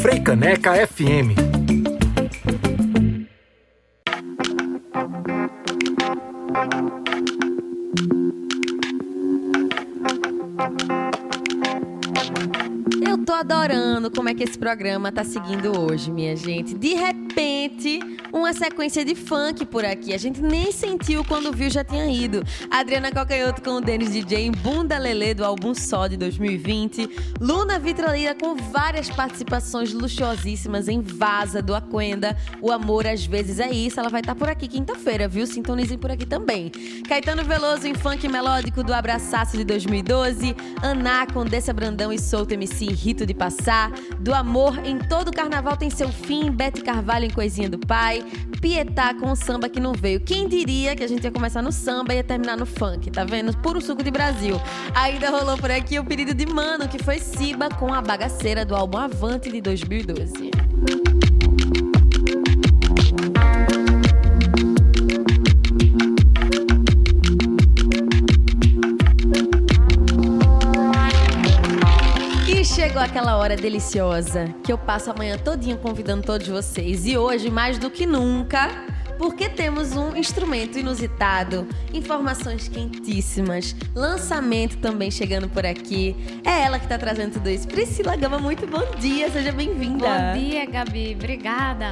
Freicaneca FM. Eu tô adorando como é que esse programa tá seguindo hoje, minha gente. De repente, uma sequência de funk por aqui. A gente nem sentiu quando viu, já tinha ido. Adriana Cocaioto com o Denis DJ em Bunda Lelê do álbum Só de 2020. Luna Vitralira com várias participações luxuosíssimas em Vaza do Aquenda. O amor às vezes é isso. Ela vai estar tá por aqui quinta-feira, viu? Sintonizem por aqui também. Caetano Veloso em funk melódico do Abraçaço de 2012. Aná com Dessa Brandão e Solto MC em Rito de Passar. Do amor em todo carnaval tem seu fim. Bete Carvalho em Coisinha do Pai. Pietá com o samba que não veio. Quem diria que a gente ia começar no samba e ia terminar no funk, tá vendo? Puro suco de Brasil. Ainda rolou por aqui o pedido de Mano, que foi Siba com a bagaceira do álbum Avante de 2012. Aquela hora deliciosa que eu passo a manhã todinha convidando todos vocês. E hoje, mais do que nunca, porque temos um instrumento inusitado, informações quentíssimas, lançamento também chegando por aqui. É ela que está trazendo tudo isso. Priscila Gama, muito bom dia, seja bem-vinda. Bom dia, Gabi, obrigada.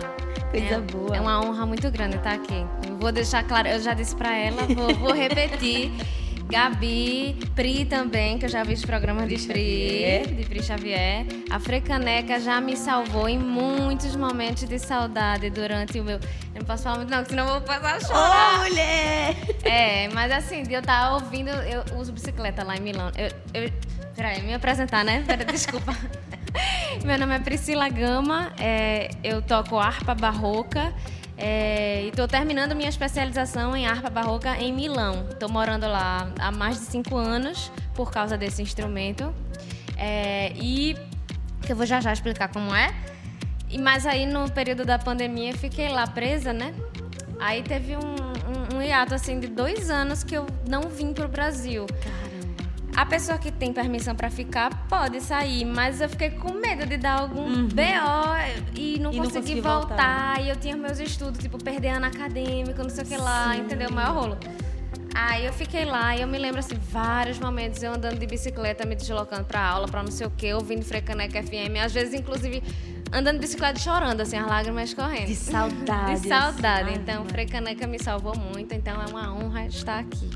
Coisa é, boa. É uma honra muito grande estar aqui. Vou deixar claro, eu já disse para ela, vou, vou repetir. Gabi, Pri também, que eu já vi os programas de Pri, de Pri Xavier. A Frecaneca já me salvou em muitos momentos de saudade durante o meu. Eu não posso falar muito, não, senão eu vou passar a chorar. Ô, mulher! É, mas assim, eu tava ouvindo, eu uso bicicleta lá em Milão. Eu, eu, peraí, me apresentar, né? Pera, desculpa. Meu nome é Priscila Gama, é, eu toco harpa barroca. É, Estou terminando minha especialização em harpa barroca em Milão. Estou morando lá há mais de cinco anos por causa desse instrumento. É, e que eu vou já já explicar como é. E mas aí no período da pandemia fiquei lá presa, né? Aí teve um, um, um hiato assim de dois anos que eu não vim para o Brasil. A pessoa que tem permissão para ficar pode sair, mas eu fiquei com medo de dar algum uhum. BO e não, e conseguir não voltar. voltar. E eu tinha meus estudos, tipo, perder ano acadêmico, não sei o que lá, Sim. entendeu? O maior rolo. Aí eu fiquei lá e eu me lembro assim, vários momentos eu andando de bicicleta, me deslocando pra aula, pra não sei o quê, ouvindo Frecaneca FM, às vezes, inclusive, andando de bicicleta chorando, assim, as lágrimas correndo. De saudade. De saudade. Então, Frecaneca me salvou muito, então é uma honra estar aqui.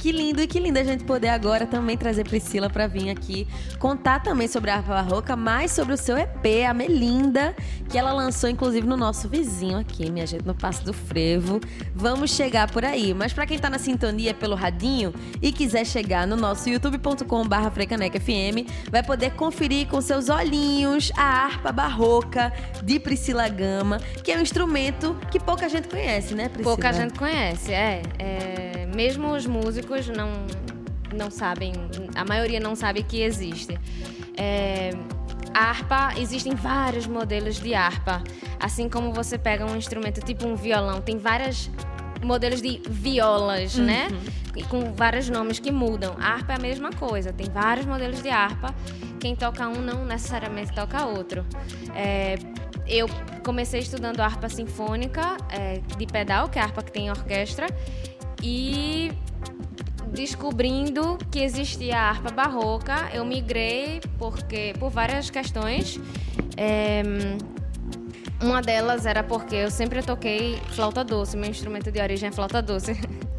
Que lindo. E que lindo a gente poder agora também trazer Priscila para vir aqui contar também sobre a harpa barroca, mais sobre o seu EP, a Melinda, que ela lançou inclusive no nosso vizinho aqui, minha gente, no Passo do Frevo. Vamos chegar por aí, mas para quem tá na sintonia pelo radinho e quiser chegar no nosso youtube.com/frecanecfm, vai poder conferir com seus olhinhos a harpa barroca de Priscila Gama, que é um instrumento que pouca gente conhece, né, Priscila? Pouca gente conhece, é. é mesmo os músicos não, não sabem, a maioria não sabe que existe. É, a harpa, existem vários modelos de harpa. Assim como você pega um instrumento tipo um violão, tem vários modelos de violas, uhum. né? Com vários nomes que mudam. A harpa é a mesma coisa, tem vários modelos de harpa. Quem toca um não necessariamente toca outro. É, eu comecei estudando harpa sinfônica é, de pedal, que é a harpa que tem orquestra, e descobrindo que existia a harpa barroca, eu migrei porque por várias questões. É, uma delas era porque eu sempre toquei flauta doce, meu instrumento de origem é flauta doce.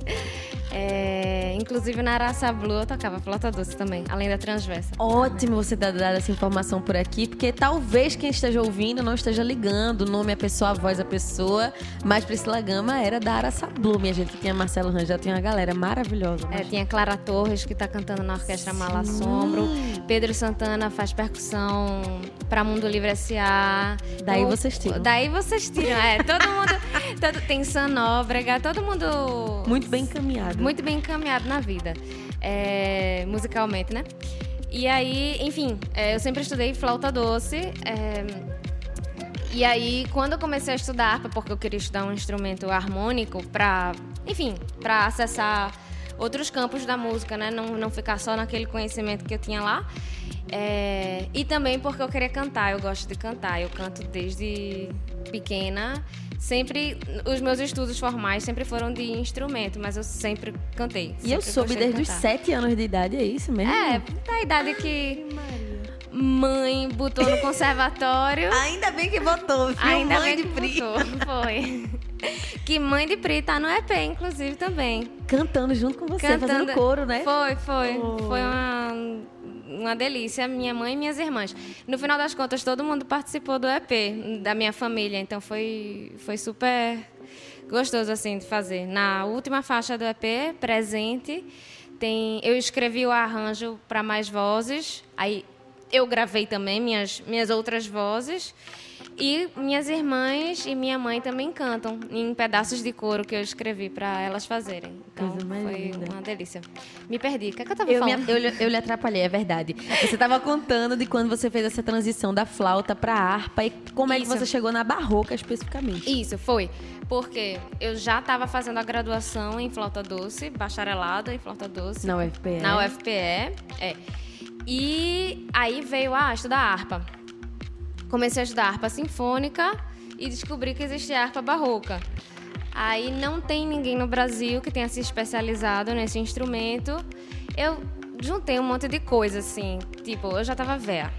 É, inclusive na Araça Blue eu tocava flauta doce também, além da transversa. Ótimo você ter dado essa informação por aqui, porque talvez quem esteja ouvindo não esteja ligando o nome, a pessoa, a voz, a pessoa. Mas Priscila Gama era da Araça Blue, minha gente. Tinha Marcelo Rangel, tinha uma galera maravilhosa. É, tinha Clara Torres, que tá cantando na Orquestra Mala Assombro. Pedro Santana faz percussão pra Mundo Livre S.A. Daí vocês tiram. Daí vocês tiram, é. Todo mundo. todo, tem Sanóbrega, todo mundo. Muito bem encaminhado muito bem encaminhado na vida, é, musicalmente, né? E aí, enfim, é, eu sempre estudei flauta doce. É, e aí, quando eu comecei a estudar harpa, porque eu queria estudar um instrumento harmônico para, enfim, para acessar outros campos da música, né? Não, não ficar só naquele conhecimento que eu tinha lá. É, e também porque eu queria cantar, eu gosto de cantar. Eu canto desde pequena. Sempre, os meus estudos formais sempre foram de instrumento, mas eu sempre cantei. Sempre e eu soube desde de os sete anos de idade, é isso mesmo? É, da idade que mãe botou no conservatório. Ainda bem que botou, viu? Ainda mãe bem de que Pri. botou, foi. Que mãe de Pri tá no EP, inclusive, também. Cantando junto com você, fazendo coro, né? Foi, foi. Foi uma, uma delícia, minha mãe e minhas irmãs. No final das contas, todo mundo participou do EP, da minha família, então foi, foi super gostoso, assim, de fazer. Na última faixa do EP, Presente, tem, eu escrevi o arranjo para mais vozes, aí eu gravei também minhas, minhas outras vozes. E minhas irmãs e minha mãe também cantam em pedaços de couro que eu escrevi para elas fazerem. Então Coisa mais foi linda. uma delícia. Me perdi. O que, é que eu tava Eu, me, falando? eu, lhe- eu lhe atrapalhei, é verdade. Você estava contando de quando você fez essa transição da flauta para harpa e como é que Isso. você chegou na barroca especificamente. Isso, foi. Porque eu já estava fazendo a graduação em flauta doce, bacharelado em flauta doce. Na UFPE. Na UFPE, é. E aí veio, ah, estudar harpa. Comecei a estudar harpa sinfônica e descobri que existia harpa barroca. Aí não tem ninguém no Brasil que tenha se especializado nesse instrumento. Eu juntei um monte de coisa, assim. Tipo, eu já tava velha.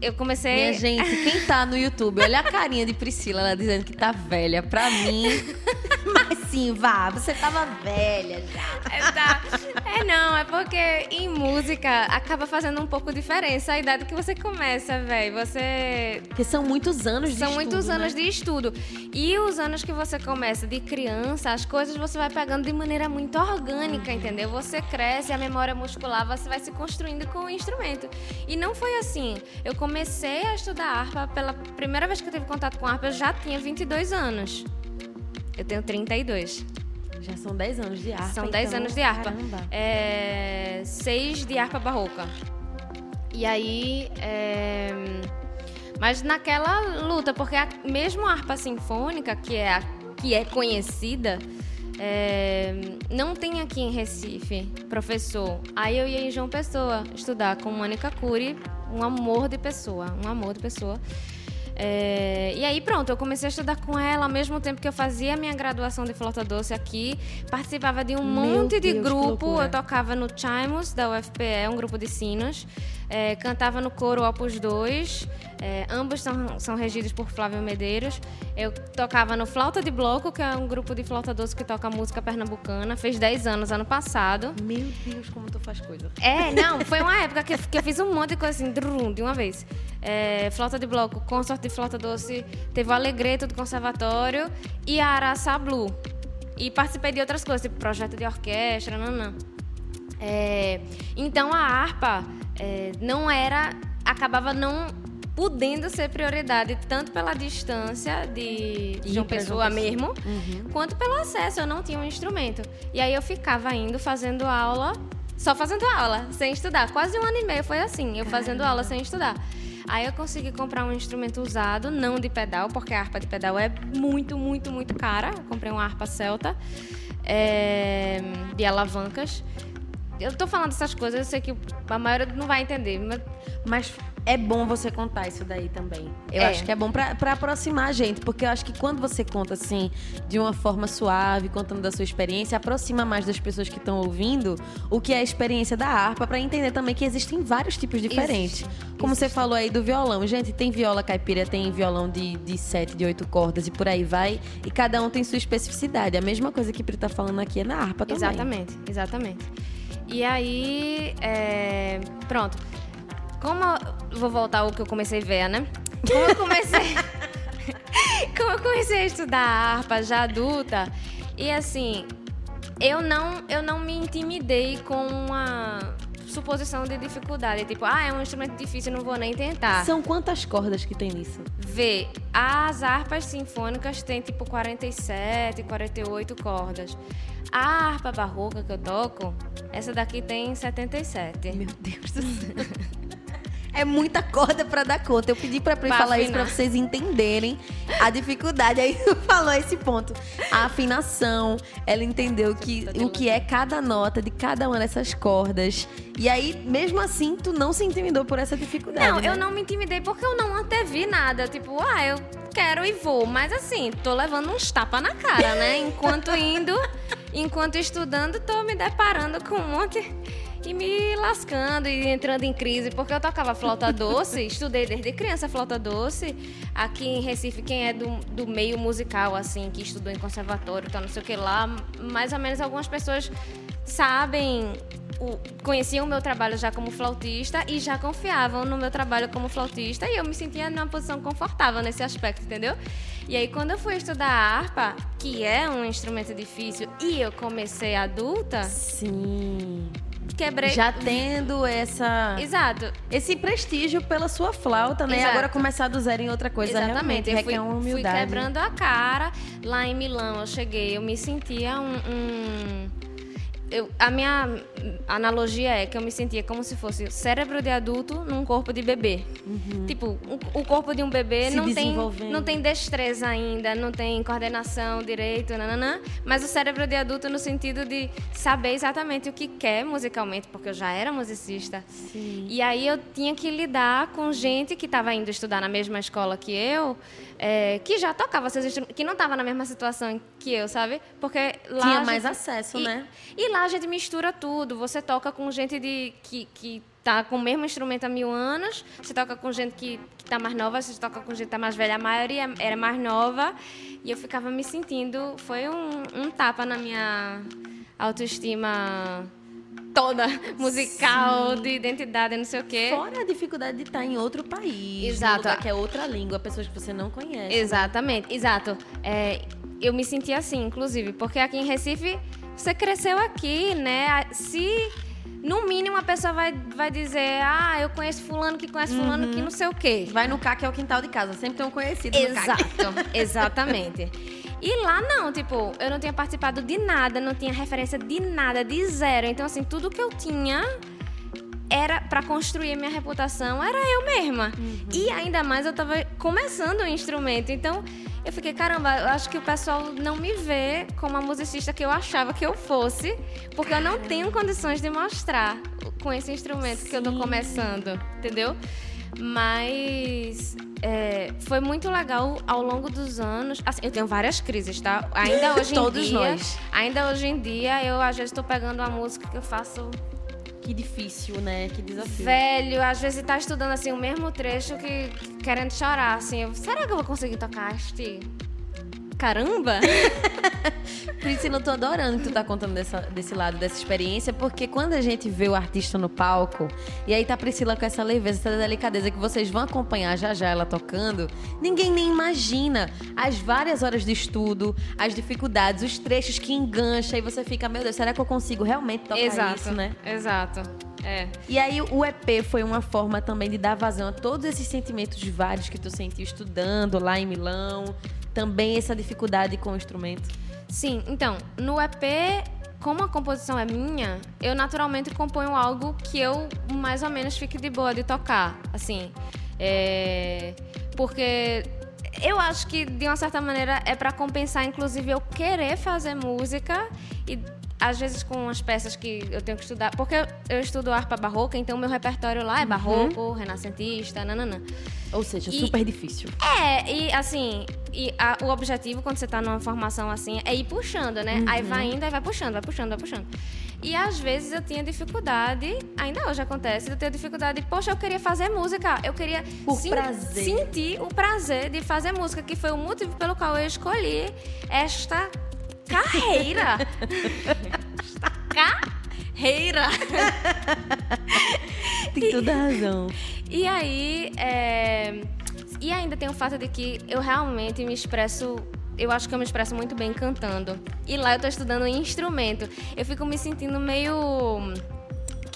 Eu comecei. Minha gente, quem tá no YouTube, olha a carinha de Priscila, ela dizendo que tá velha. Pra mim. Mas sim, vá, você tava velha já. É, tá. É, não, é porque em música acaba fazendo um pouco diferença a idade que você começa, velho. Você. Porque são muitos anos de São estudo, muitos anos né? de estudo. E os anos que você começa de criança, as coisas você vai pegando de maneira muito orgânica, entendeu? Você cresce, a memória muscular, você vai se construindo com o instrumento. E não foi assim. Eu comecei a estudar harpa, pela primeira vez que eu tive contato com harpa, eu já tinha 22 anos. Eu tenho 32. Já são 10 anos de harpa. São 10 então, anos de harpa. Caramba. É, seis de harpa barroca. E aí. é, mas naquela luta, porque a, mesmo a harpa sinfônica, que é, a, que é conhecida, é, não tem aqui em Recife professor. Aí eu ia em João Pessoa estudar com Mônica Cury, um amor de pessoa, um amor de pessoa. É, e aí pronto, eu comecei a estudar com ela ao mesmo tempo que eu fazia a minha graduação de flauta doce aqui, participava de um Meu monte de Deus, grupo, eu tocava no Chimos da UFPE, um grupo de sinos, é, cantava no coro Opus 2, é, ambos são, são regidos por Flávio Medeiros. Eu tocava no Flauta de Bloco, que é um grupo de flauta doce que toca música pernambucana, fez 10 anos ano passado. Meu Deus, como tu faz coisa. É, não, foi uma época que, eu- que eu fiz um monte de coisa assim, drum, de uma vez. É, flauta de bloco, consort de flauta doce, teve o Alegreto do Conservatório e a Araçá Blue. E participei de outras coisas, tipo projeto de orquestra, nanã. É, então a harpa é, não era, acabava não podendo ser prioridade tanto pela distância de João Pessoa Pessoa. mesmo, quanto pelo acesso. Eu não tinha um instrumento. E aí eu ficava indo fazendo aula, só fazendo aula, sem estudar. Quase um ano e meio foi assim, eu fazendo aula sem estudar. Aí eu consegui comprar um instrumento usado, não de pedal, porque a harpa de pedal é muito, muito, muito cara. Eu comprei uma harpa celta é, de alavancas. Eu tô falando essas coisas, eu sei que a maioria não vai entender, mas Mas é bom você contar isso daí também. Eu É. acho que é bom pra aproximar a gente, porque eu acho que quando você conta assim, de uma forma suave, contando da sua experiência, aproxima mais das pessoas que estão ouvindo o que é a experiência da harpa, pra entender também que existem vários tipos diferentes. Existe, Como você falou aí do violão. Gente, tem viola caipira, tem violão de, de sete, de oito cordas e por aí vai. E cada um tem sua especificidade. A mesma coisa que Pri tá falando aqui é na harpa também. Exatamente, exatamente. E aí, é, pronto. Como eu- vou voltar ao que eu comecei a ver, né? Como eu comecei, como eu comecei a estudar harpa já adulta e assim, eu não eu não me intimidei com uma suposição de dificuldade, tipo, ah, é um instrumento difícil, não vou nem tentar. São quantas cordas que tem nisso? Vê, as harpas sinfônicas têm tipo 47, 48 cordas. A harpa barroca que eu toco, essa daqui tem 77. Meu Deus do céu. é muita corda para dar conta. Eu pedi para Pri falar isso para vocês entenderem a dificuldade. Aí falou esse ponto. A afinação, ela entendeu que o que é cada nota de cada uma dessas cordas. E aí, mesmo assim, tu não se intimidou por essa dificuldade. Não, né? eu não me intimidei porque eu não antevi nada. Tipo, ah, eu quero e vou. Mas assim, tô levando uns tapas na cara, né? Enquanto indo, enquanto estudando, tô me deparando com um monte e me lascando e entrando em crise, porque eu tocava flauta doce, estudei desde criança flauta doce. Aqui em Recife, quem é do, do meio musical, assim, que estudou em conservatório, então não sei o que lá, mais ou menos algumas pessoas sabem o, conheciam o meu trabalho já como flautista e já confiavam no meu trabalho como flautista e eu me sentia numa posição confortável nesse aspecto, entendeu? E aí quando eu fui estudar harpa, que é um instrumento difícil, e eu comecei adulta, sim quebrei. Já tendo essa. Exato. Esse prestígio pela sua flauta, né? Exato. Agora começar do zero em outra coisa. Exatamente. Eu fui, uma fui quebrando a cara. Lá em Milão eu cheguei, eu me sentia um, um eu, a minha analogia é que eu me sentia como se fosse o cérebro de adulto num corpo de bebê. Uhum. Tipo, o, o, corpo de um bebê não tem, não tem destreza ainda, não tem coordenação direito, nananã, mas o cérebro de adulto no sentido de saber exatamente o que quer musicalmente, porque eu já era musicista. Sim. E aí eu tinha que lidar com gente que estava indo estudar na mesma escola que eu, é, que já tocava seus instrumentos, que não estava na mesma situação que eu, sabe? Porque lá. Tinha mais gente, acesso, e, né? E lá a gente mistura tudo. Você toca com gente de, que, que tá com o mesmo instrumento há mil anos, você toca com gente que, está mais nova, você toca com gente que tá mais velha. A maioria era mais nova. E eu ficava me sentindo. Foi um, um tapa na minha autoestima toda musical, Sim. de identidade, não sei o quê. Fora a dificuldade de estar em outro país. Exato. que é outra língua, pessoas que você não conhece. Exatamente, né? exato. É, eu me senti assim, inclusive, porque aqui em Recife, você cresceu aqui, né? Se no mínimo a pessoa vai, vai dizer, ah, eu conheço fulano que conhece fulano uhum. que não sei o quê. Vai no CAC, que é o quintal de casa, sempre tem um conhecido Exato, exatamente. E lá não, tipo, eu não tinha participado de nada, não tinha referência de nada, de zero. Então, assim, tudo que eu tinha era para construir a minha reputação era eu mesma. Uhum. E ainda mais eu tava começando o instrumento. Então, eu fiquei, caramba, eu acho que o pessoal não me vê como a musicista que eu achava que eu fosse, porque eu não tenho condições de mostrar com esse instrumento Sim. que eu tô começando, entendeu? Mas é, foi muito legal ao longo dos anos. Assim, eu tenho várias crises, tá? Ainda hoje em Todos dia. Nós. Ainda hoje em dia, eu às vezes estou pegando uma música que eu faço. Que difícil, né? Que desafio. Velho, às vezes tá estudando assim o mesmo trecho que querendo chorar, assim. Eu, será que eu vou conseguir tocar este Caramba! Priscila, eu tô adorando que tu tá contando dessa, desse lado, dessa experiência, porque quando a gente vê o artista no palco, e aí tá a Priscila com essa leveza, essa delicadeza que vocês vão acompanhar já já ela tocando, ninguém nem imagina as várias horas de estudo, as dificuldades, os trechos que engancha, e você fica, meu Deus, será que eu consigo realmente tocar Exato. isso, né? Exato. É. E aí o EP foi uma forma também de dar vazão a todos esses sentimentos vários que tu sentiu estudando lá em Milão, também essa dificuldade com o instrumento? Sim, então, no EP, como a composição é minha, eu naturalmente componho algo que eu mais ou menos fique de boa de tocar, assim. É... Porque eu acho que de uma certa maneira é para compensar inclusive eu querer fazer música e às vezes com as peças que eu tenho que estudar, porque eu, estudo harpa barroca, então meu repertório lá é uhum. barroco, uhum. renascentista, nananã. Ou seja, e, super difícil. É, e assim, e a, o objetivo quando você tá numa formação assim é ir puxando, né? Uhum. Aí vai indo, aí vai puxando, vai puxando, vai puxando. E às vezes eu tinha dificuldade, ainda hoje acontece, eu tenho dificuldade, poxa, eu queria fazer música, eu queria prazer. sentir o prazer de fazer música, que foi o motivo pelo qual eu escolhi esta Carreira! Carreira! tem toda a razão. E aí, é... e ainda tem o fato de que eu realmente me expresso eu acho que eu me expresso muito bem cantando. E lá eu tô estudando instrumento. Eu fico me sentindo meio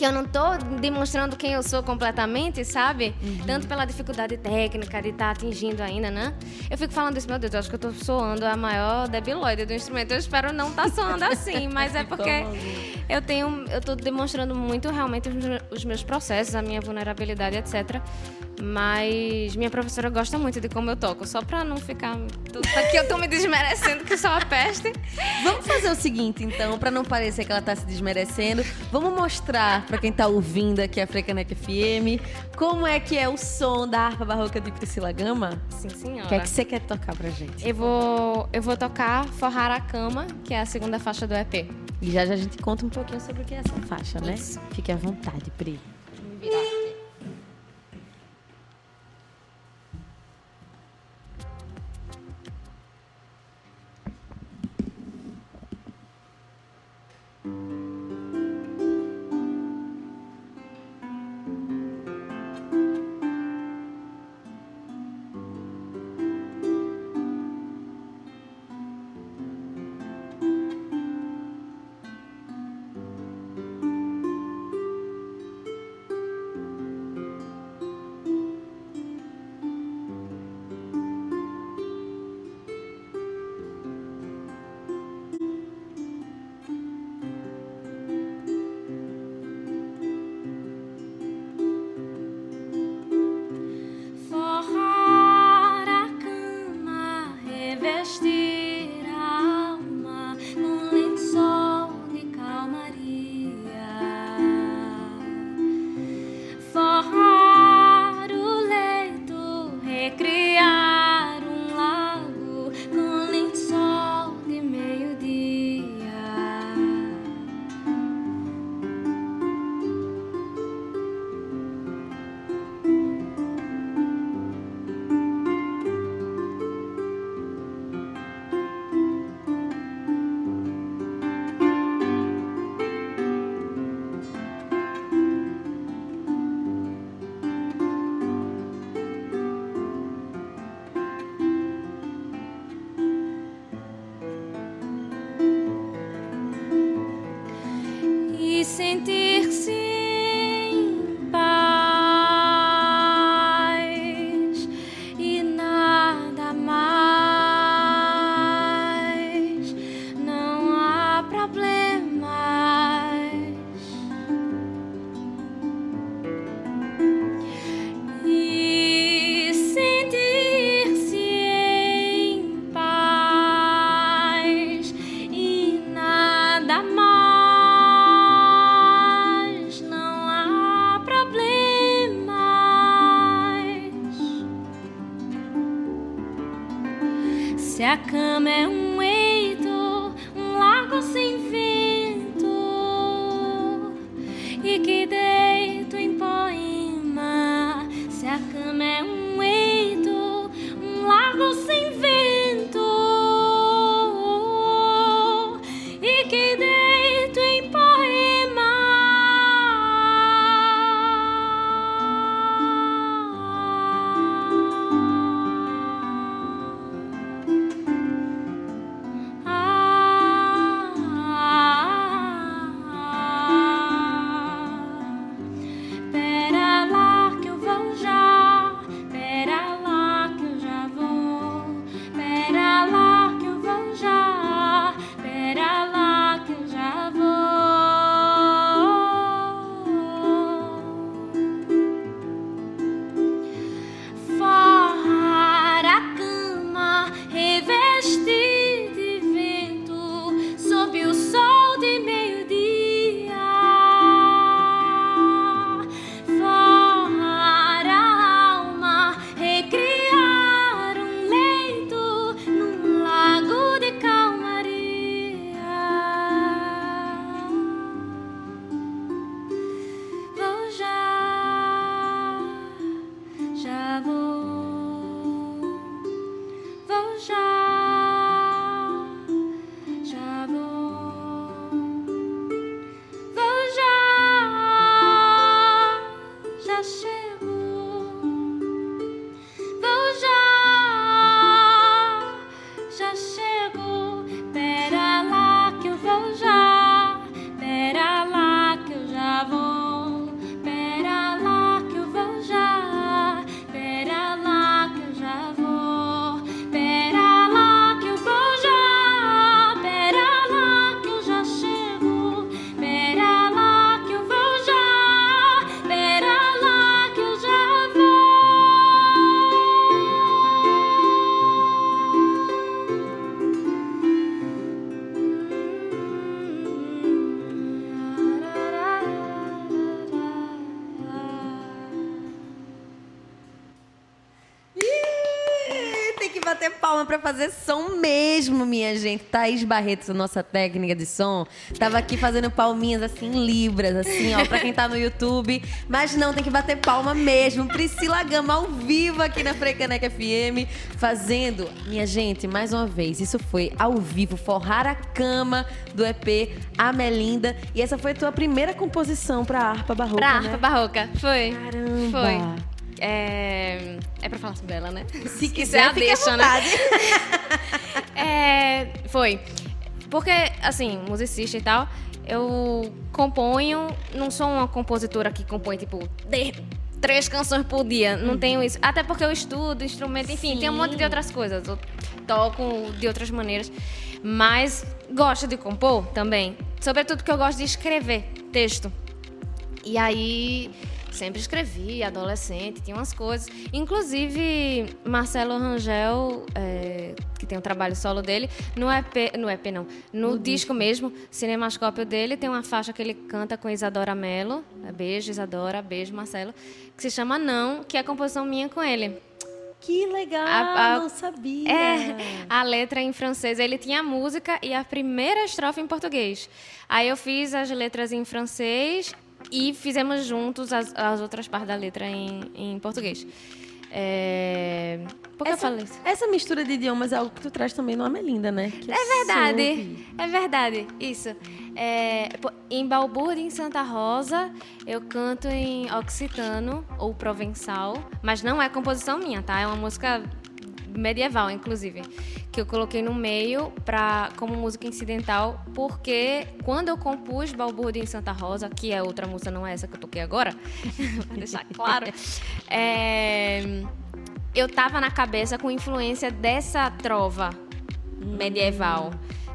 que eu não tô demonstrando quem eu sou completamente, sabe? Uhum. Tanto pela dificuldade técnica de estar tá atingindo ainda, né? Eu fico falando isso, meu Deus, eu acho que eu tô soando a maior debilóide do instrumento. Eu espero não estar tá soando assim, mas é porque eu tenho, eu tô demonstrando muito realmente os meus processos, a minha vulnerabilidade, etc. Mas minha professora gosta muito de como eu toco, só pra não ficar. Aqui eu tô me desmerecendo que sou a peste. Vamos fazer o seguinte, então, pra não parecer que ela tá se desmerecendo. Vamos mostrar pra quem tá ouvindo aqui a Frecanec FM como é que é o som da harpa barroca de Priscila Gama. Sim, senhora. O que é que você quer tocar pra gente? Eu vou, eu vou tocar Forrar a Cama, que é a segunda faixa do EP. E já já a gente conta um pouquinho sobre o que é essa faixa, né? Isso. Fique à vontade, Pri. きで fazer som mesmo, minha gente. Thaís Barreto, nossa técnica de som, tava aqui fazendo palminhas assim, libras, assim, ó, pra quem tá no YouTube. Mas não, tem que bater palma mesmo. Priscila Gama ao vivo aqui na Frecaneca FM, fazendo, minha gente, mais uma vez, isso foi ao vivo, forrar a cama do EP Amelinda. E essa foi a tua primeira composição pra harpa barroca. Pra né? harpa barroca. Foi. Caramba! Foi. É, é pra falar sobre ela, né? Se quiser, à deixa, né? É, foi. Porque, assim, musicista e tal, eu componho, não sou uma compositora que compõe, tipo, de- três canções por dia. Não tenho isso. Até porque eu estudo instrumento, enfim, tem um monte de Sim. outras coisas. Eu toco de outras maneiras. Mas gosto de compor também. Sobretudo porque eu gosto de escrever texto. E aí, sempre escrevi, adolescente, tinha umas coisas. Inclusive, Marcelo Rangel, é, que tem um trabalho solo dele, no EP, no EP não, no, disco, mesmo, Cinemascópio dele, tem uma faixa que ele canta com Isadora Mello, é, beijo Isadora, beijo Marcelo, que se chama Não, que é a composição minha com ele. Que legal, A- a- não sabia. É, a letra em francês. Ele tinha a música e a primeira estrofe em português. Aí eu fiz as letras em francês e fizemos juntos as, as outras partes da letra em, em português. É... Por que eu essa, falei isso? essa mistura de idiomas é algo que tu traz também no Amelinda, né? Que eu É verdade, soube. é verdade, isso. É, em Balbúrdia, em Santa Rosa, eu canto em occitano ou provençal, mas não é composição minha, tá? É uma música medieval, inclusive, que eu coloquei no meio pra, como música incidental, porque quando eu compus Balbúrdia em Santa Rosa, que é outra música, não é essa que eu toquei agora, pra deixar claro, é, eu tava na cabeça com influência dessa trova medieval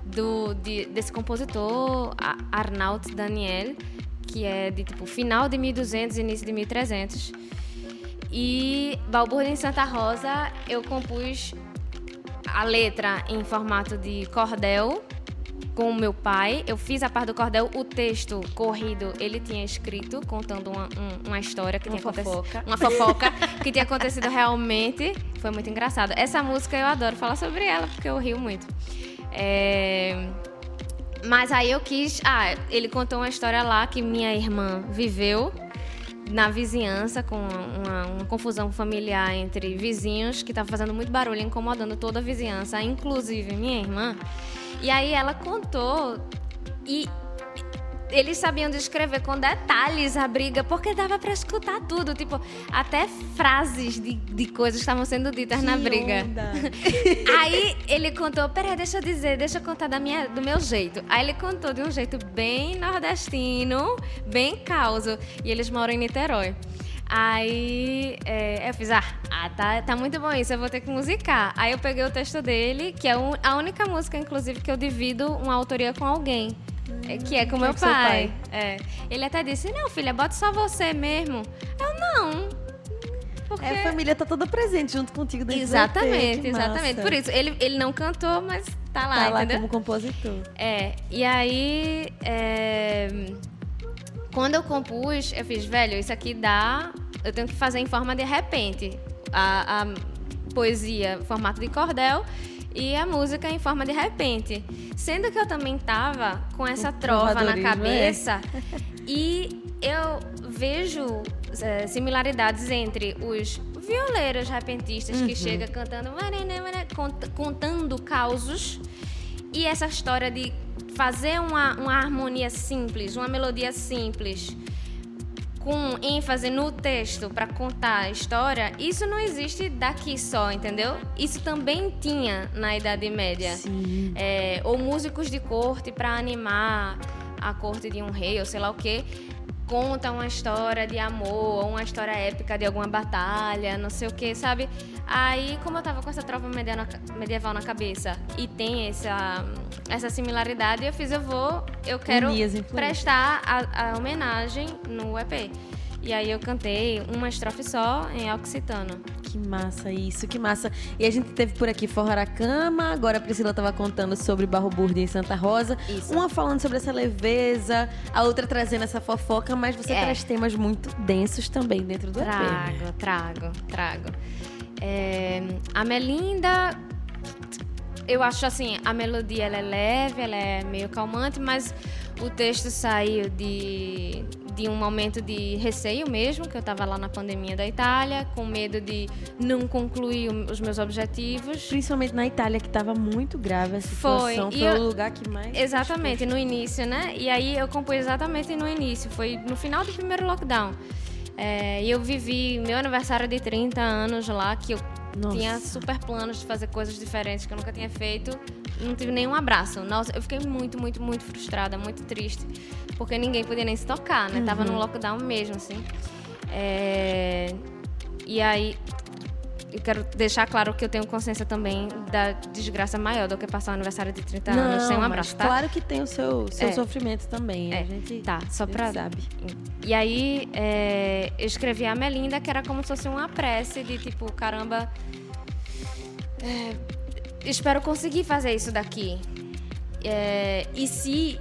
do, de- desse compositor Arnaut Daniel, que é de tipo final de 1200 início de 1300. E Balbúrdia em Santa Rosa eu compus a letra em formato de cordel com o meu pai. Eu fiz a parte do cordel, o texto corrido ele tinha escrito contando uma, um- uma história que Uma tinha acontecido, fofoca. uma fofoca que tinha acontecido realmente. Foi muito engraçado. Essa música eu adoro falar sobre ela porque eu rio muito. É, Mas aí eu quis. Ah, ele contou uma história lá que minha irmã viveu na vizinhança com uma, uma confusão familiar entre vizinhos que estava fazendo muito barulho, incomodando toda a vizinhança, inclusive minha irmã. E aí ela contou e eles sabiam descrever com detalhes a briga, porque dava pra escutar tudo, tipo, até frases de, de coisas que estavam sendo ditas na Que briga. onda. Aí ele contou, peraí, deixa eu dizer, deixa eu contar da minha, do meu jeito. Aí ele contou de um jeito bem nordestino, bem causo. E eles moram em Niterói. Aí é, eu fiz, ah, ah, tá, tá muito bom isso, eu vou ter que musicar. Aí eu peguei o texto dele, que é um- a única música, inclusive, que eu divido uma autoria com alguém. É, Que é com que meu é seu pai. É. Ele até disse, não, filha, bota só você mesmo. Eu, não. Porque... É, a família tá toda presente junto contigo dentro Exatamente, exatamente. Por isso, ele, ele não cantou, mas tá lá, Tá lá entendeu? como compositor. É, e aí, é, quando eu compus, eu fiz, velho, isso aqui dá, eu tenho que fazer em forma de repente. A, a poesia formato de cordel e a música em forma de repente. Sendo que eu também tava com essa trova na é. cabeça e eu vejo é, similaridades entre os violeiros repentistas Uhum. que chegam cantando, cont- contando causos e essa história de fazer uma, uma harmonia simples, uma melodia simples, com ênfase no texto para contar a história, isso não existe daqui só, entendeu? Isso também tinha na Idade Média. Sim. É, ou músicos de corte para animar a corte de um rei, ou sei lá o quê. Conta uma história de amor, ou uma história épica de alguma batalha, não sei o quê, sabe? Aí, como eu tava com essa tropa medieval na cabeça e tem essa, essa similaridade, eu fiz, eu vou, eu quero prestar a, a homenagem no EP. E aí eu cantei uma estrofe só em occitano. Que massa isso, que massa. E a gente teve por aqui Forrar a Cama, agora a Priscila estava contando sobre Barro Burdi em Santa Rosa. Isso. Uma falando sobre essa leveza, a outra trazendo essa fofoca, mas você É. traz temas muito densos também dentro do EP. Trago, trago, trago. É, a Melinda, eu acho assim, a melodia ela é leve, ela é meio calmante, mas o texto saiu de, de um momento de receio mesmo, que eu estava lá na pandemia da Itália, com medo de não concluir os meus objetivos. Principalmente na Itália, que estava muito grave a situação. Foi, foi eu, o lugar que mais... Exatamente, no início, né? E aí eu compus exatamente no início, foi no final do primeiro lockdown. É, e eu vivi meu aniversário de 30 anos lá, que eu Nossa. tinha super planos de fazer coisas diferentes que eu nunca tinha feito. Não tive nenhum abraço. Nossa, eu fiquei muito, muito, muito frustrada, muito triste. Porque ninguém podia nem se tocar, né? Uhum. Tava no lockdown mesmo, assim. É... E aí, eu quero deixar claro que eu tenho consciência também da desgraça maior do que passar o aniversário de 30 Não, anos sem um abraço, tá? Claro que tem o seu, seu é. sofrimento também. É. A gente tá, só pra. Sabe. E aí, é, eu escrevi a Melinda, que era como se fosse uma prece de tipo, caramba. É, espero conseguir fazer isso daqui. É, e se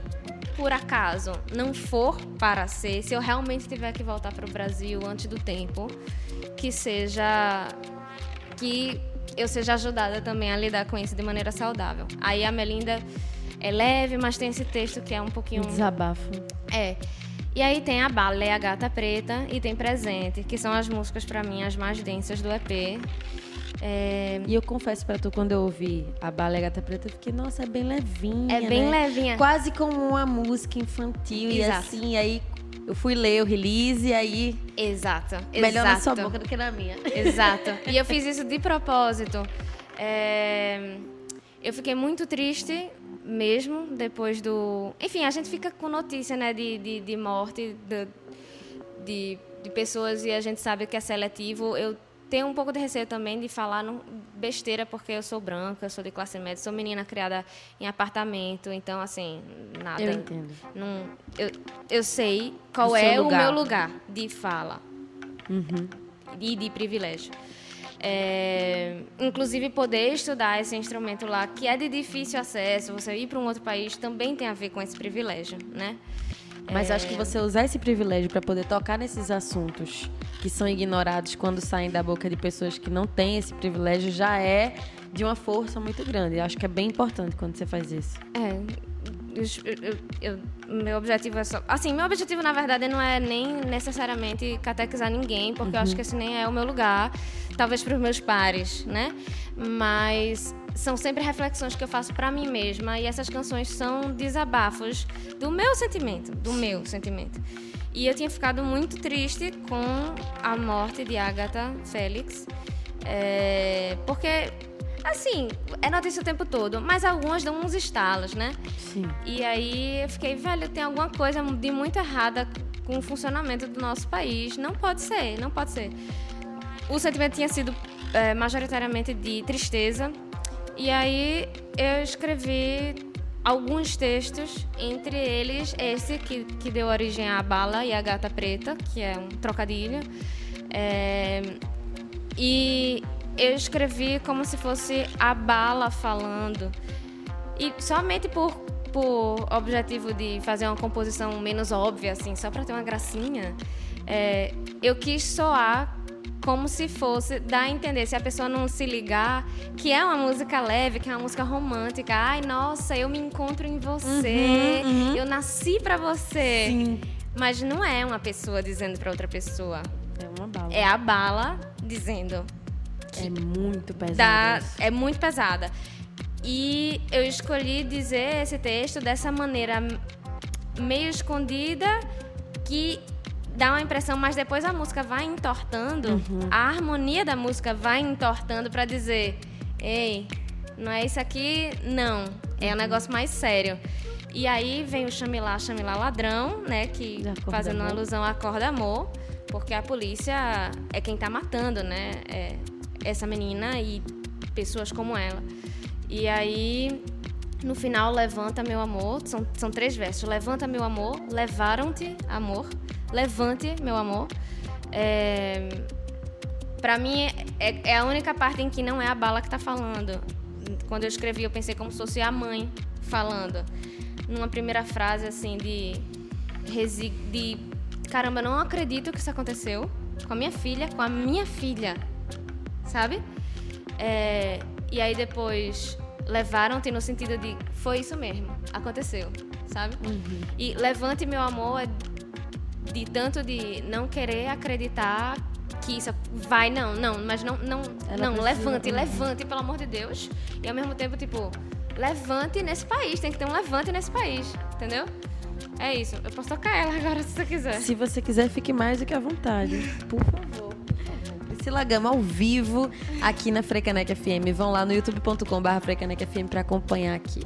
por acaso não for para ser, se eu realmente tiver que voltar para o Brasil antes do tempo, que seja que eu seja ajudada também a lidar com isso de maneira saudável. Aí a Melinda é leve, mas tem esse texto que é um pouquinho. Desabafo. É. E aí tem a Bala, é a Gata Preta e tem Presente, que são as músicas para mim as mais densas do EP. É... E eu confesso para tu, quando eu ouvi a Bala e a Gata Preta, eu fiquei, nossa, é bem levinha. É bem né? levinha. Quase como uma música infantil. Exato. E assim, aí eu fui ler o release e aí. Exato. Melhor exato. na sua boca do que na minha. Exato. E eu fiz isso de propósito. É... Eu fiquei muito triste mesmo depois do. Enfim, a gente fica com notícia né, de, de, de morte de, de, de pessoas e a gente sabe que é seletivo. Eu tenho um pouco de receio também de falar besteira, porque eu sou branca, sou de classe média, sou menina criada em apartamento, então, assim, nada. Eu entendo. Não, eu, eu sei qual o é o meu lugar de fala uhum. e de privilégio. É, inclusive, poder estudar esse instrumento lá, que é de difícil acesso, você ir para um outro país, também tem a ver com esse privilégio, né? Mas é... acho que você usar esse privilégio para poder tocar nesses assuntos que são ignorados quando saem da boca de pessoas que não têm esse privilégio já é de uma força muito grande. Eu acho que é bem importante quando você faz isso. É. Eu, eu, eu, meu objetivo é só. Assim, meu objetivo, na verdade, não é nem necessariamente catequizar ninguém, porque uhum. eu acho uhum. que esse nem é o meu lugar. Talvez para os meus pares, né? Mas são sempre reflexões que eu faço para mim mesma e essas canções são desabafos do meu sentimento, do meu sentimento. E eu tinha ficado muito triste com a morte de Agatha Félix, é, porque assim é notícia o tempo todo, mas algumas dão uns estalos, né? Sim. E aí eu fiquei velho, tem alguma coisa de muito errada com o funcionamento do nosso país. Não pode ser, não pode ser. O sentimento tinha sido é, majoritariamente de tristeza e aí eu escrevi alguns textos, entre eles esse que, que deu origem à Bala e à Gata Preta, que é um trocadilho. É, e eu escrevi como se fosse a Bala falando. E somente por, por objetivo de fazer uma composição menos óbvia, assim, só para ter uma gracinha, é, eu quis soar como se fosse dar a entender, se a pessoa não se ligar, que é uma música leve, que é uma música romântica. Ai, nossa, eu me encontro em você, uhum, uhum. eu nasci para você. Sim. Mas não é uma pessoa dizendo para outra pessoa. É uma bala. É a bala dizendo. É muito pesada. é muito pesada. E eu escolhi dizer esse texto dessa maneira meio escondida que dá uma impressão, mas depois a música vai entortando, uhum. a harmonia da música vai entortando para dizer: ei, não é isso aqui, não. É um uhum. negócio mais sério. E aí vem o Chamilá, Chamilá Ladrão, né? Que fazendo uma alusão à Corda Amor, porque a polícia é quem tá matando, né? É essa menina e pessoas como ela. E aí, no final, levanta meu amor, são, são três versos: levanta meu amor, levaram-te, amor, Levante, meu amor. É, para mim, é, é, a única parte em que não é a bala que tá falando. Quando eu escrevi, eu pensei como se fosse a mãe falando. Numa primeira frase, assim, de. de caramba, não acredito que isso aconteceu com a minha filha, com a minha filha. sabe? É, e aí depois levaram-te no sentido de foi isso mesmo, aconteceu, sabe? Uhum. E levante meu amor é de tanto de não querer acreditar que isso vai não, não, mas não, não, Ela não, levante, levante pelo amor de Deus. E ao mesmo tempo tipo levante nesse país, tem que ter um levante nesse país, entendeu? É isso. Eu posso tocar ela agora se você quiser. Se você quiser, fique mais do que à vontade. Por favor. Priscila Gama ao vivo aqui na Frecanec FM. Vão lá no youtube.com.br Frecanec FM para acompanhar aqui.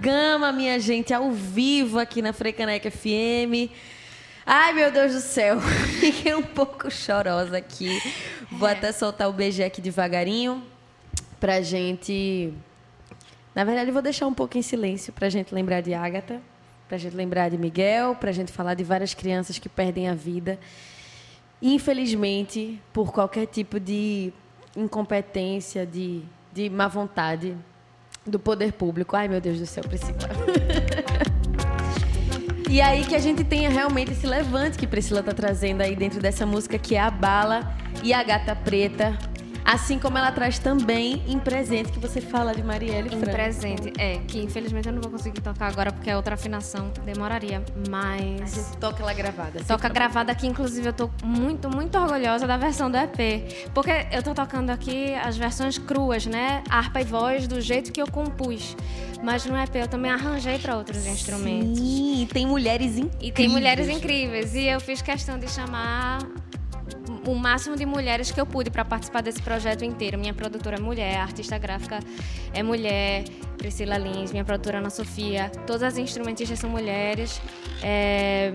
Gama, minha gente, ao vivo aqui na Frecaneca FM. Ai, meu Deus do céu. Fiquei um pouco chorosa aqui. Vou é. até soltar o beijo aqui devagarinho pra gente. Na verdade, vou deixar um pouco em silêncio pra gente lembrar de Ágata, pra gente lembrar de Miguel, pra gente falar de várias crianças que perdem a vida. Infelizmente, por qualquer tipo de incompetência, de, de má vontade do poder público. Ai, meu Deus do céu, Priscila. e aí que a gente tenha realmente esse levante que Priscila está trazendo aí dentro dessa música, que é a Bala e a Gata Preta. Assim como ela traz também em presente, que você fala de Marielle Franco. Em presente, é, que infelizmente eu não vou conseguir tocar agora porque é outra afinação, demoraria, mas... A gente toca ela gravada. Toca gravada aqui, inclusive eu tô muito, muito orgulhosa da versão do EP, porque eu tô tocando aqui as versões cruas, né, harpa e voz do jeito que eu compus. Mas no EP eu também arranjei para outros Sim, instrumentos. Sim, tem mulheres incríveis. E tem mulheres incríveis. E eu fiz questão de chamar o máximo de mulheres que eu pude para participar desse projeto inteiro. Minha produtora é mulher, a artista gráfica é mulher, Priscila Lins, minha produtora Ana Sofia, todas as instrumentistas são mulheres. É...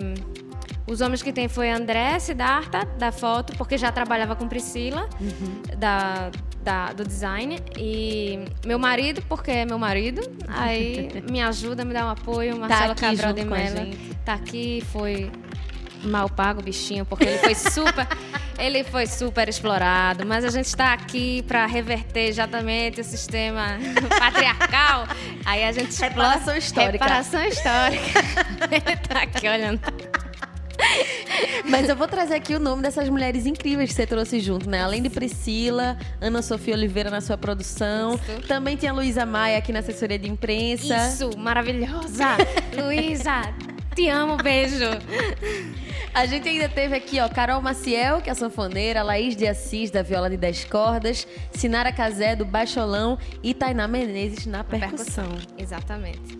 Os homens que tem foi André Siddhartha, da foto, porque já trabalhava com Priscila, uhum. da, da, do design. E meu marido, porque é meu marido. Aí me ajuda, me dá um apoio. Marcelo tá Cabral de Mello. Tá aqui, foi mal pago o bichinho, porque ele foi super, ele foi super explorado, mas a gente está aqui para reverter exatamente o sistema patriarcal. Aí a gente explora reparação histórica. Reparação histórica. ele tá aqui olhando. Mas eu vou trazer aqui o nome dessas mulheres incríveis que você trouxe junto, né? Além de Priscila, Ana Sofia Oliveira na sua produção. Isso. Também tinha a Luísa Maia aqui na assessoria de imprensa. Isso, maravilhosa! Luísa, te amo, beijo! A gente ainda teve aqui, ó, Carol Maciel, que é a sanfoneira, Laís de Assis, da viola de 10 cordas, Sinara Casé, do baixolão e Tainá Menezes na percussão. percussão. Exatamente.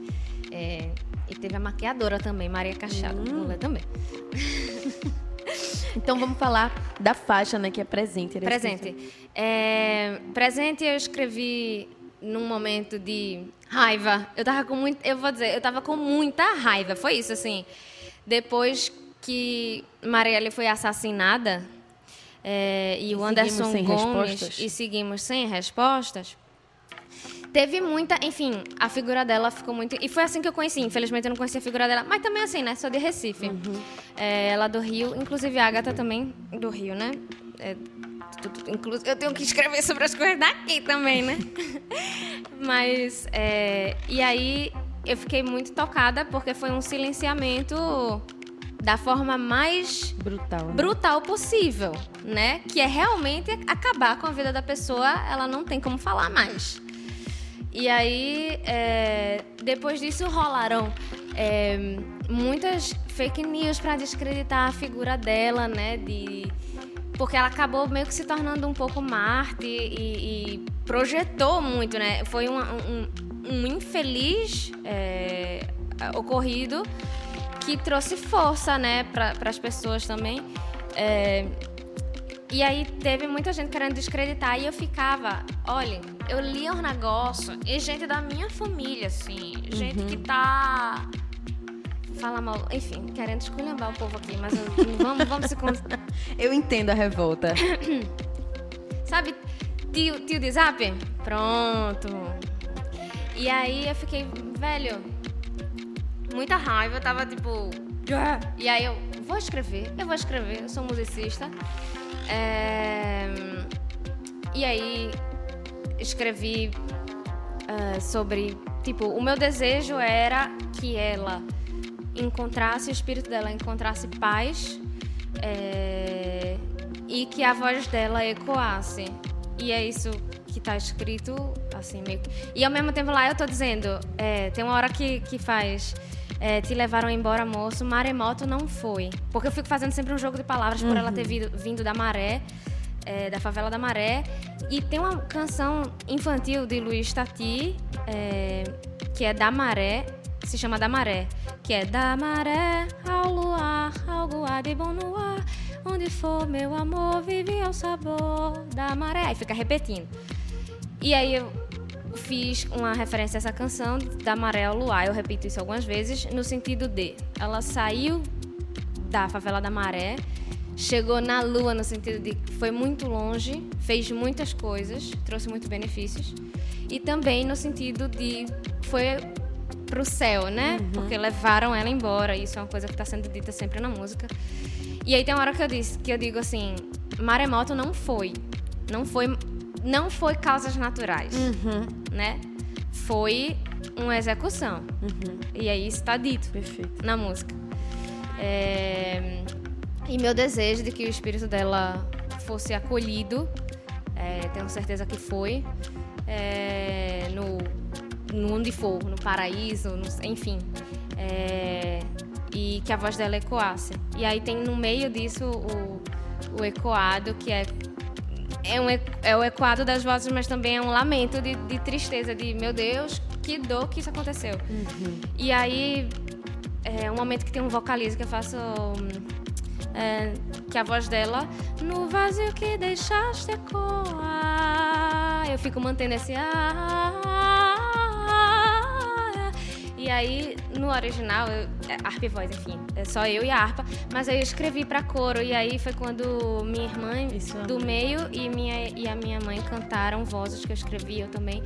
É, e teve a maquiadora também, Maria Cachado, hum. mulher também. Então vamos falar da faixa, né, que é presente. Presente. É, presente eu escrevi num momento de raiva. Eu tava com muito, eu vou dizer, eu tava com muita raiva. Foi isso assim. Depois que Marielle foi assassinada é, e, e o Anderson Gomes respostas. e seguimos sem respostas. Teve muita, enfim, a figura dela ficou muito. E foi assim que eu conheci. Infelizmente eu não conhecia a figura dela, mas também assim, né? Sou de Recife. Uhum. É, ela do Rio, inclusive a Agatha também do Rio, né? É, eu tenho que escrever sobre as coisas daqui também, né? mas. É, e aí eu fiquei muito tocada porque foi um silenciamento da forma mais brutal, né? brutal possível, né? Que é realmente acabar com a vida da pessoa, ela não tem como falar mais. E aí, é, depois disso, rolaram é, muitas fake news para descreditar a figura dela, né? De, porque ela acabou meio que se tornando um pouco Marte e, e projetou muito, né? Foi um, um, um infeliz é, ocorrido que trouxe força, né, para as pessoas também. É, e aí teve muita gente querendo descreditar e eu ficava, olha, eu li os negócios e gente da minha família, assim, gente uhum. que tá fala mal, enfim, querendo esculhambar o povo aqui, mas eu, vamos, vamos se Eu entendo a revolta. Sabe, tio, tio de zap? Pronto. E aí eu fiquei, velho, muita raiva, eu tava tipo. E aí eu vou escrever, eu vou escrever, eu sou musicista. É... E aí escrevi uh, sobre. Tipo, o meu desejo era que ela encontrasse, o espírito dela encontrasse paz é... e que a voz dela ecoasse. E é isso que está escrito, assim, meio que... E ao mesmo tempo lá eu estou dizendo, é, tem uma hora que, que faz é, te levaram embora, moço. Maremoto não foi. Porque eu fico fazendo sempre um jogo de palavras uhum. por ela ter uhum. vindo, vindo da Maré, é, da favela da Maré. E tem uma canção infantil de Luiz Tati, é, que é Da Maré, se chama Da Maré. Que é Da Maré ao luar, algo há de bom no ar. Onde for meu amor, vive ao sabor da maré. Aí fica repetindo. E aí eu fiz uma referência a essa canção da Maré ao Luar. Eu repito isso algumas vezes, no sentido de ela saiu da favela da Maré, chegou na Lua, no sentido de que foi muito longe, fez muitas coisas, trouxe muitos benefícios, e também no sentido de foi pro céu, né? Uhum. Porque levaram ela embora. Isso é uma coisa que está sendo dita sempre na música. E aí tem uma hora que eu disse, que eu digo assim, maremoto não foi, não foi, não foi causas naturais, uhum. né? Foi uma execução. Uhum. E aí está dito Perfeito. na música. É... E meu desejo de que o espírito dela fosse acolhido, é, tenho certeza que foi, é, no no onde for, no paraíso, no, enfim. É, e que a voz dela ecoasse. E aí tem no meio disso o, o ecoado, que é é, um, é o ecoado das vozes, mas também é um lamento de, de tristeza, de meu Deus, que dor que isso aconteceu. Uhum. E aí é um momento que tem um vocalizo que eu faço. É, que a voz dela, no vazio que deixaste ecoar. Eu fico mantendo esse. Ah, e aí, no original, eu, é, harpa e voz, enfim, é só eu e a harpa. Mas aí eu escrevi para coro. E aí foi quando minha irmã Isso. do meio e, minha, e a minha mãe cantaram vozes que eu escrevi, eu também.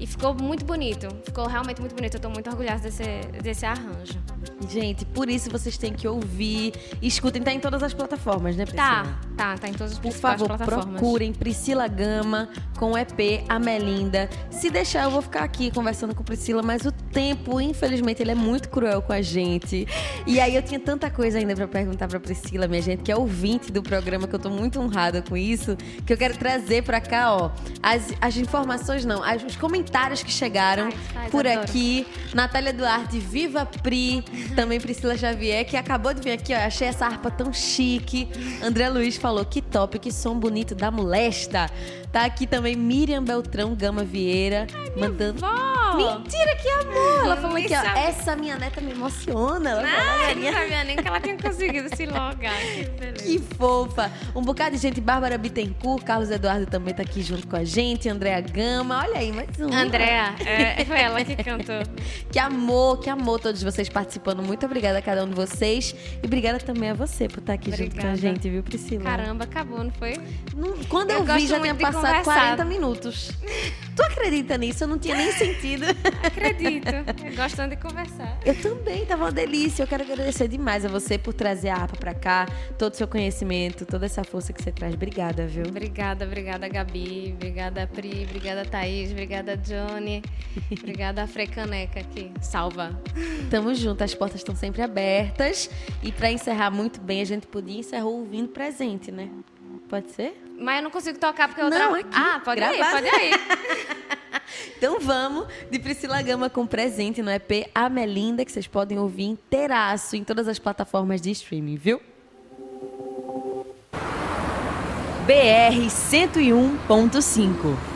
E ficou muito bonito. Ficou realmente muito bonito. Eu tô muito orgulhosa desse, desse arranjo. Gente, por isso vocês têm que ouvir. Escutem, tá em todas as plataformas, né, Priscila? Tá, tá, tá em todas as Por favor, plataformas. procurem Priscila Gama com o EP Amelinda. Se deixar, eu vou ficar aqui conversando com Priscila, mas o tempo, infelizmente, ele é muito cruel com a gente. E aí eu tinha tanta coisa ainda para perguntar pra Priscila, minha gente, que é ouvinte do programa, que eu tô muito honrada com isso, que eu quero trazer pra cá, ó, as, as informações, não, as, os comentários que chegaram ai, ai, por adoro. aqui. Natália Duarte, Viva Pri, também Priscila Xavier, que acabou de vir aqui, ó, achei essa harpa tão chique. André Luiz falou, que top, que som bonito da molesta. Tá aqui também Miriam Beltrão Gama Vieira, Ai, mandando. Vó. Mentira, que amor! Ela falou aqui, ó, essa minha neta me emociona. Ela Ai, não sabia nem que ela tinha conseguido se logar. Que, que fofa. Um bocado de gente, Bárbara Bittencourt, Carlos Eduardo também tá aqui junto com a gente, Andréa Gama, olha aí, mais um. Andréa, é, foi ela que cantou. que amor, que amor todos vocês participando. Muito obrigada a cada um de vocês. E obrigada também a você por estar aqui obrigada. junto com a gente, viu, Priscila? Caramba, acabou, não foi? Não, quando eu, eu vi, já tinha passado passado 40 minutos. Tu acredita nisso? Eu não tinha nem sentido. Acredito. Gostando de conversar. Eu também, tava uma delícia. Eu quero agradecer demais a você por trazer a APA pra cá, todo o seu conhecimento, toda essa força que você traz. Obrigada, viu? Obrigada, obrigada, Gabi. Obrigada, Pri. Obrigada, Thaís. Obrigada, Johnny. Obrigada, a Frecaneca que salva. Tamo junto, as portas estão sempre abertas. E para encerrar muito bem, a gente podia encerrar ouvindo presente, né? Pode ser? Mas eu não consigo tocar porque eu não, tra... Ah, pode ir, pode ir. então vamos de Priscila Gama com presente no EP Amelinda, que vocês podem ouvir inteiraço em todas as plataformas de streaming, viu? BR 101.5